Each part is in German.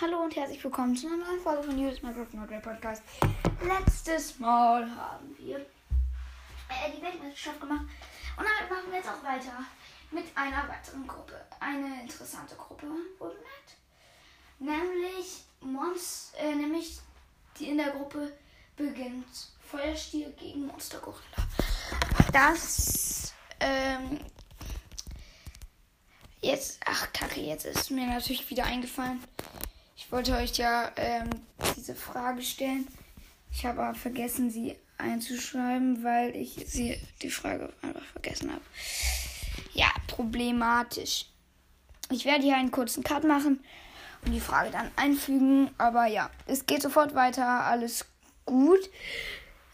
hallo und herzlich willkommen zu einer neuen Folge von News Minecraft Nordway Podcast. Letztes Mal haben wir äh, die Weltmeisterschaft gemacht und damit machen wir jetzt auch weiter mit einer weiteren Gruppe. Eine interessante Gruppe, wohlgemerkt. Nämlich Monst, äh, nämlich die in der Gruppe beginnt Feuerstier gegen Monstergorilla. Das ähm, Jetzt, ach Kacke, jetzt ist mir natürlich wieder eingefallen. Ich wollte euch ja ähm, diese Frage stellen. Ich habe aber vergessen, sie einzuschreiben, weil ich sie die Frage einfach vergessen habe. Ja, problematisch. Ich werde hier einen kurzen Cut machen und die Frage dann einfügen. Aber ja, es geht sofort weiter. Alles gut.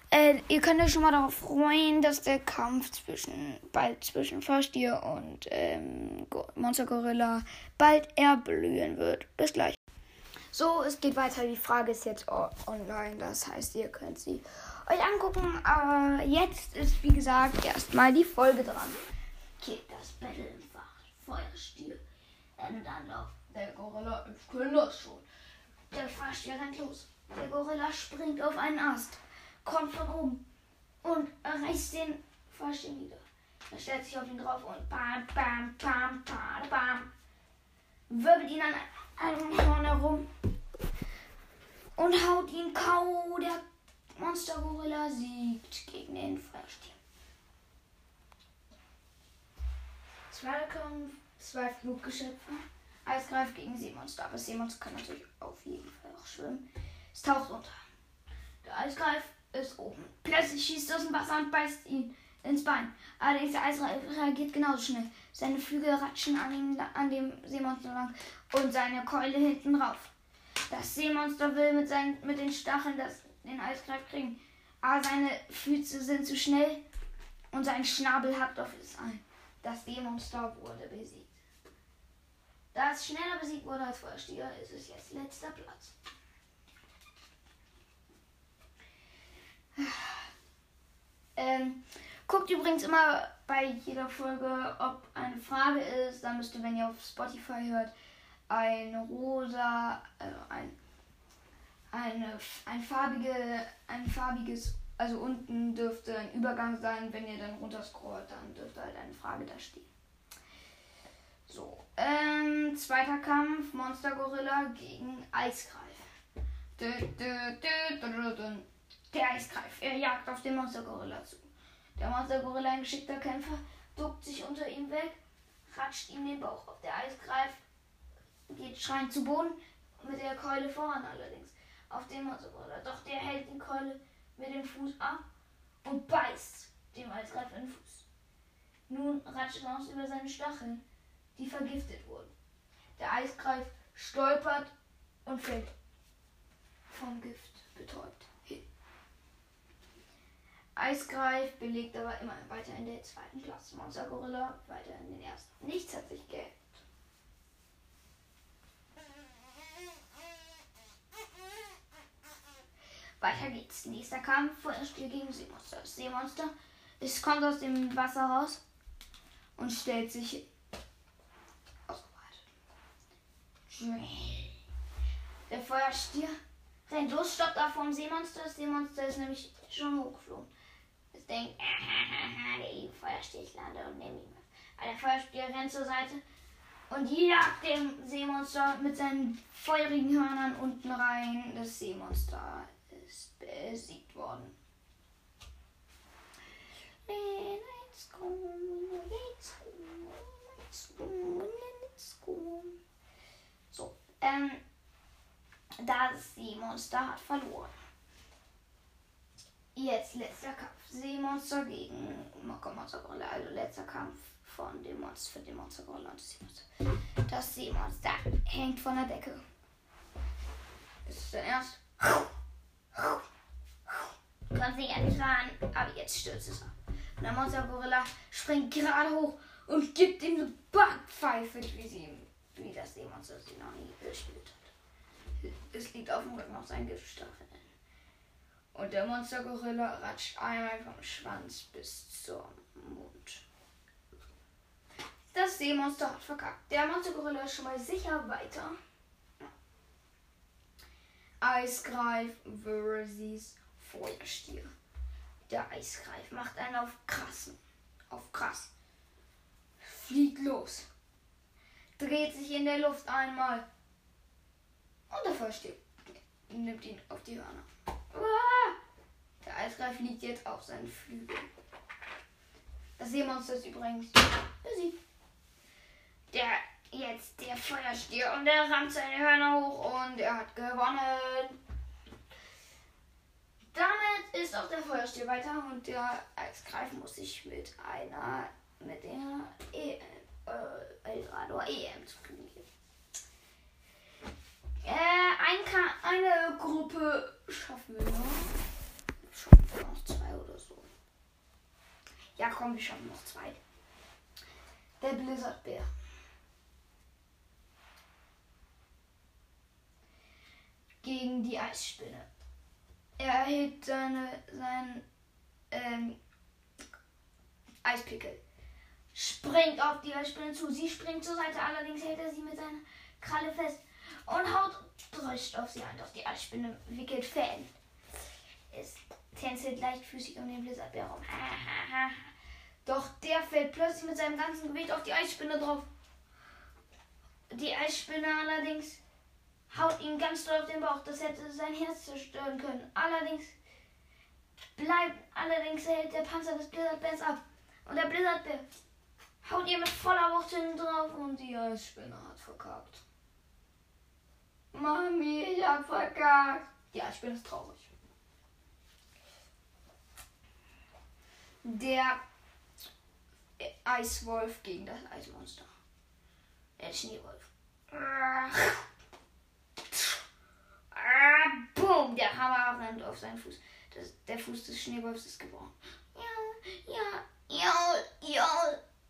Äh, ihr könnt euch schon mal darauf freuen, dass der Kampf zwischen bald zwischen Fahrstier und ähm, Monster Gorilla bald erblühen wird. Bis gleich. So, es geht weiter. Die Frage ist jetzt online. Das heißt, ihr könnt sie euch angucken. Aber jetzt ist, wie gesagt, erstmal die Folge dran. Okay, das Battle im Fach. Feuerstier. Endet Anlauf. Der Gorilla ist das schon. Der Fahrstier rennt los. Der Gorilla springt auf einen Ast kommt von oben und reißt den Fahrstuhl nieder. Er stellt sich auf ihn drauf und bam, bam, bam, bam, bam. Wirbelt ihn an einem Horn herum und haut ihn kau. Der Monstergorilla siegt gegen den Fahrstuhl. Zweiter zwei Fluggeschöpfe. Eisgreif gegen Seemonster. Aber Seemonster kann natürlich auf jeden Fall auch schwimmen. Es taucht unter. Der Eisgreif ist oben. Plötzlich schießt er aus dem Wasser und beißt ihn ins Bein. Allerdings der Eisreif reagiert genauso schnell. Seine Flügel ratschen an, ihm, an dem Seemonster lang und seine Keule hinten drauf. Das Seemonster will mit, seinen, mit den Stacheln das, den Eisgreif kriegen, aber seine Füße sind zu schnell und sein Schnabel hackt auf es ein. Das Seemonster wurde besiegt. Da es schneller besiegt wurde als Feuerstier, ist es jetzt letzter Platz. Ähm, guckt übrigens immer bei jeder Folge, ob eine Frage ist. Da müsste, wenn ihr auf Spotify hört, ein rosa, eine, ein, farbige, ein farbiges, also unten dürfte ein Übergang sein. Wenn ihr dann runterscrollt, dann dürfte halt eine Frage da stehen. So, ähm, zweiter Kampf, Monster Gorilla gegen Eisgreif. Der Eisgreif. Er jagt auf den Monstergorilla zu. Der Monstergorilla, ein geschickter Kämpfer, duckt sich unter ihm weg, ratscht ihm den Bauch auf. Der Eisgreif geht schreiend zu Boden, mit der Keule voran allerdings, auf den Monstergorilla. Doch der hält die Keule mit dem Fuß ab und beißt dem Eisgreif in den Fuß. Nun ratscht er aus über seine Stacheln, die vergiftet wurden. Der Eisgreif stolpert und fällt vom Gift betäubt. Eisgreif belegt aber immer weiter in der zweiten Klasse. Monster Gorilla weiter in den ersten. Nichts hat sich geändert. Weiter geht's. Nächster Kampf. Feuerspiel gegen Seemonster. Das Seemonster es kommt aus dem Wasser raus und stellt sich Der Feuerstier rennt los, stoppt da vom Seemonster. Das Seemonster ist nämlich schon hochgeflogen es denkt, die Feuerstier, ich lande und nehme ihn. Aber der Feuerstier rennt zur Seite und jagt dem Seemonster mit seinen feurigen Hörnern unten rein. Das Seemonster ist besiegt worden. Let's go, let's go, let's go, let's go. So, ähm, das Seemonster hat verloren. Jetzt letzter Kampf. Seemonster gegen Monstergorilla. Also letzter Kampf von dem Monster für den Monstergorilla und das Seemonster. Das Seemonster hängt von der Decke. Ist dein Ernst? Du kannst nicht endlich ran, aber jetzt stürzt es ab. Und der Monstergorilla springt gerade hoch und gibt ihm eine Backpfeife, wie, sie, wie das Seemonster sie noch nie gespielt hat. Es liegt auf dem Rücken auf seinen Giftstacheln. Und der Monstergorilla ratscht einmal vom Schwanz bis zum Mund. Das Seemonster hat verkackt. Der Monstergorilla ist schon mal sicher weiter. Eisgreif versus Feuerstier. Der Eisgreif macht einen auf krassen. Auf krass. Fliegt los. Dreht sich in der Luft einmal. Und der Feuerstier nimmt ihn auf die Hörner. Der Eisgreif liegt jetzt auf seinen Flügeln. Das Seemonster ist übrigens besiegt. Der jetzt der Feuerstier und der rammt seine Hörner hoch und er hat gewonnen. Damit ist auch der Feuerstier weiter und der Eisgreif muss sich mit einer mit der e äh, Eldrador EM zufrieden geben. Äh, ein eine Gruppe schaffen wir noch. Schaffen wir noch zwei oder so. Ja, komm, wir schaffen noch zwei. Der Blizzardbär. Gegen die Eisspinne. Er hebt seine, seinen ähm, Eispickel. Springt auf die Eisspinne zu. Sie springt zur Seite, allerdings hält er sie mit seiner Kralle fest und haut drückt auf sie ein. Doch die Eisspinne wickelt Fäden. Es tänzelt leichtfüßig um den Blizzardbär rum. Doch der fällt plötzlich mit seinem ganzen Gewicht auf die Eisspinne drauf. Die Eisspinne allerdings haut ihn ganz doll auf den Bauch. Das hätte sein Herz zerstören können. Allerdings bleibt, allerdings hält der Panzer des Blizzardbärs ab. Und der Blizzardbär haut ihr mit voller Wucht hinten drauf und die Eisspinne hat verkackt. Mami, ich hab verkackt. Ja, ich bin es traurig. Der Eiswolf gegen das Eismonster. Der Schneewolf. Boom, der Rennt auf seinen Fuß. Das, der Fuß des Schneewolfs ist gebrochen. Ja, ja, ja, ja.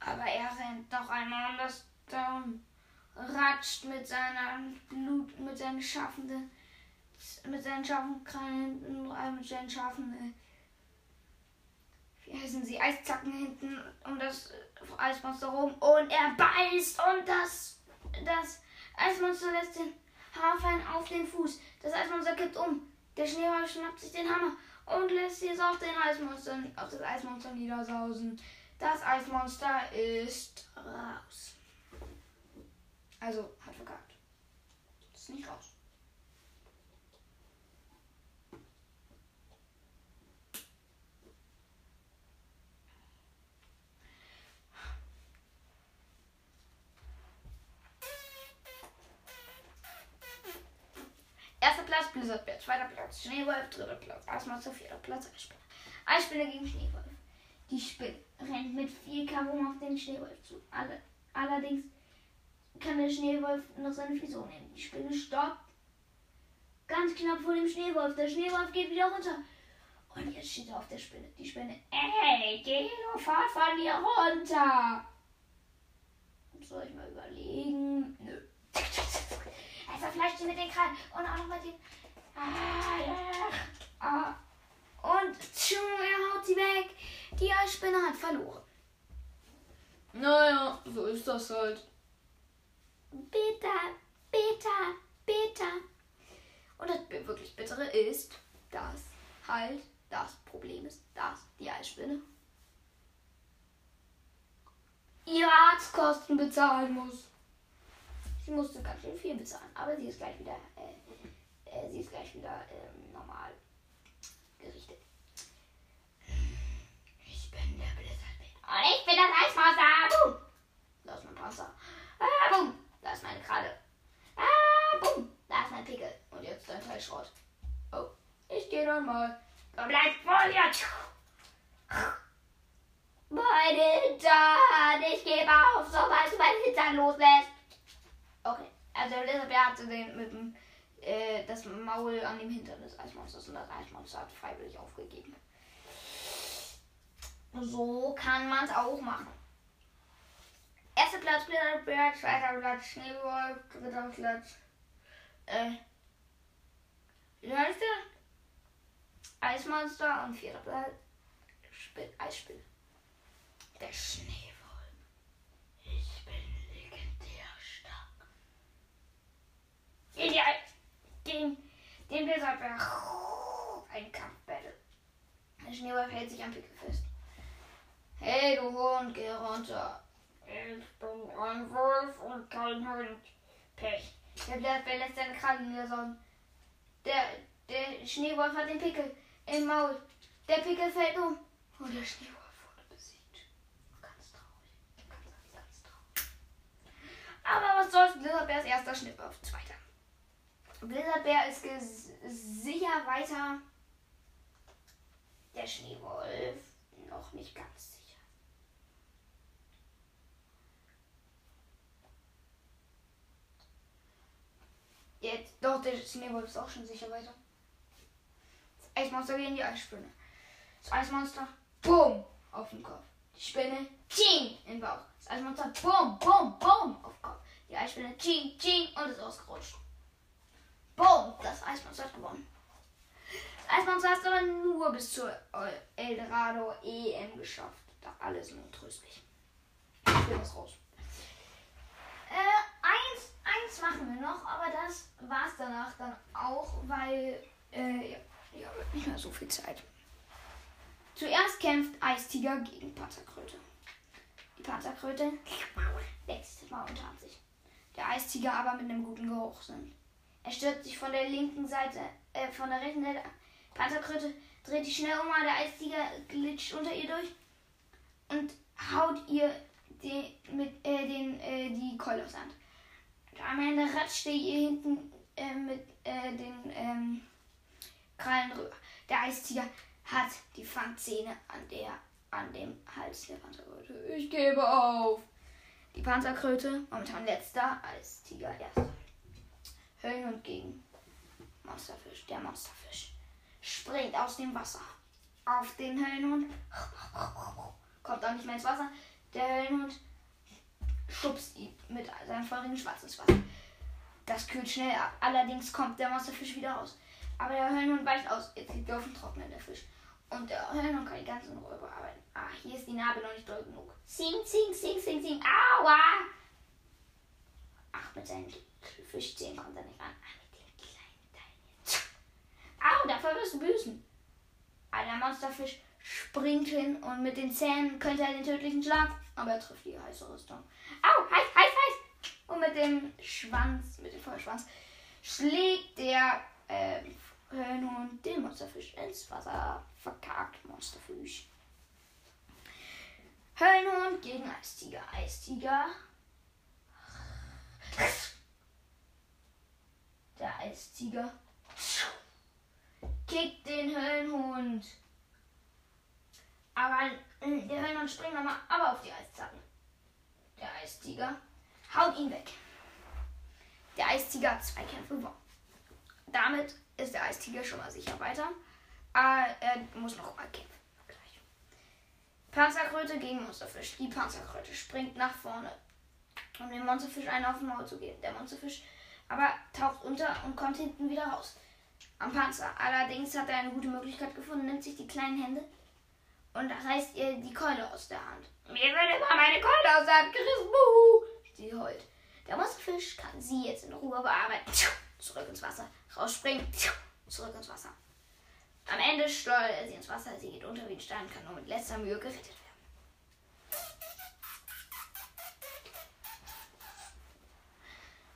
Aber er rennt noch einmal um das Daumen ratscht mit seiner Blut, mit seinen scharfen, mit seinen scharfen Krallen hinten, mit seinen scharfen, wie heißen sie, Eiszacken hinten um das Eismonster rum und er beißt und das, das Eismonster lässt den Haarfein auf den Fuß. Das Eismonster kippt um. Der Schneeball schnappt sich den Hammer und lässt es auf den Eismonster, auf das Eismonster niedersausen. Das Eismonster ist raus. Also hat verkackt. Ist nicht raus. Erster Platz Blizzardbär, zweiter Platz Schneewolf, dritter Platz Eismonster, vierter Platz Eisspinne. Eisspinne gegen Schneewolf. Die Spinne rennt mit viel Karum auf den Schneewolf zu. Alle, allerdings kann der Schneewolf noch seine Frisur nehmen. Die Spinne stoppt ganz knapp vor dem Schneewolf. Der Schneewolf geht wieder runter. Und jetzt steht er auf der Spinne. Die Spinne, ey, geh nur fort von mir runter. Soll ich mal überlegen? Nö. Verfleischt sie mit den Krallen und auch noch mit den. Ah, ah. Und tschu, er haut sie weg. Die Spinne hat verloren. Naja, so ist das halt bitter, bitter, bitter. Und das wirklich Bittere ist, dass halt das Problem ist, dass die Eisspinne ihre Arztkosten bezahlen muss. Sie musste ganz schön viel bezahlen, aber sie ist gleich wieder, äh, äh, sie ist gleich wieder äh, normal gerichtet. Ich bin der Blizzardbär. Und ich bin das Eismonster. Boom. Das ist mein Panzer. Ah, boom. Da ist meine Kralle. Ah, bumm. Da ist mein Pickel. Und jetzt dein Teil Schrott. Oh, ich gehe dann mal. Und bleib vor dir. Meine Hintern. Ich gebe auf, sobald du meinen Hintern loslässt. Okay. Also Elisabeth hatte den mit dem, äh, das Maul an dem Hintern des Eismonsters und das Eismonster hat freiwillig aufgegeben. So kann man es auch machen. Erster Platz Blizzardbär, zweiter Platz Schneewolf, dritter Platz. Äh. Der? Eismonster und vierter Platz Eisspinne. Der Schneewolf. Ich bin legendär stark. Gegen, gegen den Blizzardbär. Ein Kampfbattle. Der Schneeball hält sich am Pickel fest. Hey, du Hund, geh runter. Ich bin ein Wolf und kein Hund. Pech. Der Blizzardbär lässt seine Krallen niedersaugen. Der, der Schneewolf hat den Pickel im Maul. Der Pickel fällt um. Und der Schneewolf wurde besiegt. Ganz traurig. Ganz, ganz traurig. Aber was soll's? Blizzardbär ist erster Schnitt auf zweiter. Blizzardbär ist sicher weiter. Der Schneewolf noch nicht ganz sicher. Jetzt, doch, der Schneewolf ist auch schon sicher weiter. Das Eismonster geht in die Eisspinne. Das Eismonster, boom, auf den Kopf. Die Spinne, ching, im Bauch. Das Eismonster, boom, boom, boom, auf den Kopf. Die Eisspinne, ching, ching und ist ausgerutscht. Boom, das Eismonster hat gewonnen. Das Eismonster hat aber nur bis zur Eldorado EM geschafft. Da alles nur tröstlich. Ich bin das raus. Äh, eins, eins machen wir noch, aber das war's danach dann auch, weil, äh, ja, ja, nicht mehr so viel Zeit. Zuerst kämpft Eistiger gegen Panzerkröte. Die Panzerkröte wächst mal unter sich. Der Eistiger aber mit einem guten Geruchssinn. Er stürzt sich von der linken Seite, äh, von der rechten Seite. Panzerkröte dreht sich schnell um, der Eistiger glitscht unter ihr durch und haut ihr die, mit, äh, den, äh, die Keule aus Hand. Am Ende ratscht er ihr hinten äh, mit äh, den ähm, Krallen rüber. Der Eistiger hat die Fangzähne an, der, an dem Hals der Panzerkröte. Ich gebe auf. Die Panzerkröte, momentan letzter, Eistiger erster. Höllenhund gegen Monsterfisch. Der Monsterfisch springt aus dem Wasser auf den Höllenhund. Kommt auch nicht mehr ins Wasser. Der Höllenhund schubst ihn mit seinem feurigen Schwanz ins Wasser. Das kühlt schnell ab. Allerdings kommt der Monsterfisch wieder raus. Aber der Höllenhund weicht aus. Jetzt liegt er auf dem Trocknen, der Fisch. Und der Höllenhund kann die ganze Ruhe bearbeiten. Ah, hier ist die Narbe noch nicht doll genug. Sing, sing, sing, sing, sing. Aua! Ach, mit seinen Fischzähnen kommt er nicht ran. Ah, mit den kleinen Teilen. Au, dafür wirst du büßen. Der Monsterfisch springt hin und mit den Zähnen könnte er den tödlichen Schlag, aber er trifft die heiße Rüstung. Au, heiß, heiß, heiß! Und mit dem Schwanz, mit dem Feuerschwanz, schlägt der äh, den Monsterfisch ins Wasser. Verkackt, Monsterfisch. Höllenhund gegen Eistiger. Eistiger der Eistiger kickt den Höllenhund. Aber äh, der Höllenhund springt nochmal aber auf die Eiszacken. Der Eistiger haut ihn weg. Der Eistiger hat zwei Kämpfe gewonnen. Damit ist der Eistiger schon mal sicher weiter. Aber er muss noch mal kämpfen. Gleich. Panzerkröte gegen Monsterfisch. Die Panzerkröte springt nach vorne um dem Monsterfisch einen auf den Maul zu geben. Der Monsterfisch aber taucht unter und kommt hinten wieder raus. Am Panzer. Allerdings hat er eine gute Möglichkeit gefunden, nimmt sich die kleinen Hände und reißt ihr die Keule aus der Hand. Mir wird immer meine Keule aus der Hand gerissen. Buhu. Sie heult. Der Monsterfisch kann sie jetzt in Ruhe bearbeiten. Zurück ins Wasser. Rausspringen. Zurück ins Wasser. Am Ende schleudert er sie ins Wasser. Sie geht unter wie ein Stein, kann nur mit letzter Mühe gerettet werden.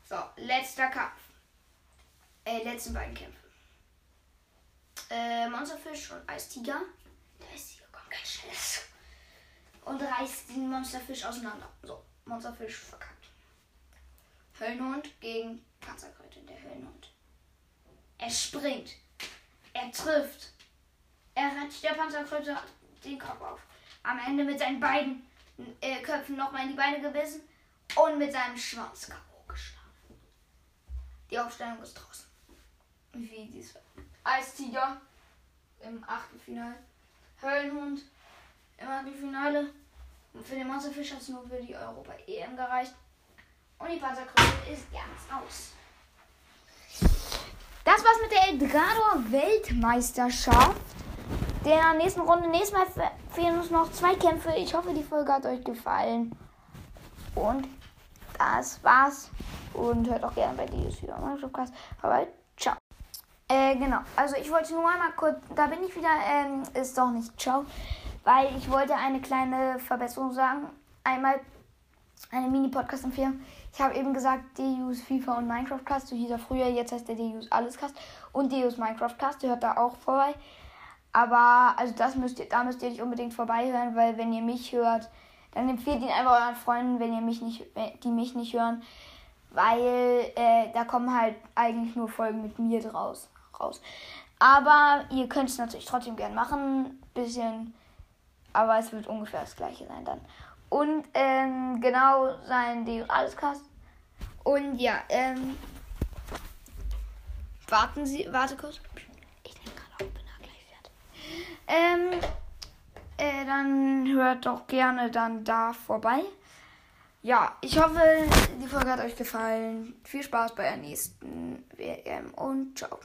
So, letzter Kampf. Äh, letzten beiden Kämpfe. Äh, Monsterfisch und Eistiger. Der Eistiger kommt ganz schnell. Und reißt den Monsterfisch auseinander. So, Monsterfisch verkackt. Höllenhund gegen Panzerkröte. Der Höllenhund. Er springt. Er trifft. Er rettet der Panzerkröte den Kopf auf. Am Ende mit seinen beiden äh, Köpfen nochmal in die Beine gebissen und mit seinem Schwanz kaputt. Die Aufstellung ist draußen. Wie dies Eistiger im Achtelfinale. Höllenhund im Achtelfinale. Für den Monsterfisch hat es nur für die Europa-EM gereicht. Und die Panzerkröte ist ganz aus. Das war's mit der Eldrador Weltmeisterschaft. Der nächsten Runde. Nächstes Mal fehlen uns noch zwei Kämpfe. Ich hoffe, die Folge hat euch gefallen. Und das war's. Und hört auch gerne bei dieses Video. Podcast. Aber ciao. Äh, genau. Also ich wollte nur einmal kurz, da bin ich wieder, ähm, ist doch nicht ciao, weil ich wollte eine kleine Verbesserung sagen. Einmal eine Mini-Podcast-Empfehlung. Ich habe eben gesagt, Deus FIFA und Minecraft Cast, so hieß er früher, jetzt heißt der Deus Alles Cast und Deus Minecraft Cast, der hört da auch vorbei. Aber also das müsst ihr, da müsst ihr nicht unbedingt vorbeihören, weil wenn ihr mich hört, dann empfehlt ihn einfach euren Freunden, wenn ihr mich nicht, die mich nicht hören, weil äh, da kommen halt eigentlich nur Folgen mit mir draus raus. Aber ihr könnt es natürlich trotzdem gern machen, bisschen, aber es wird ungefähr das gleiche sein dann. Und ähm, genau sein Deo alles Cast. Und ja, ähm, warten Sie, warte kurz. Ich denke gerade auch, bin da gleich fertig. Ähm, äh, dann hört doch gerne dann da vorbei. Ja, ich hoffe, die Folge hat euch gefallen. Viel Spaß bei der nächsten WM und ciao.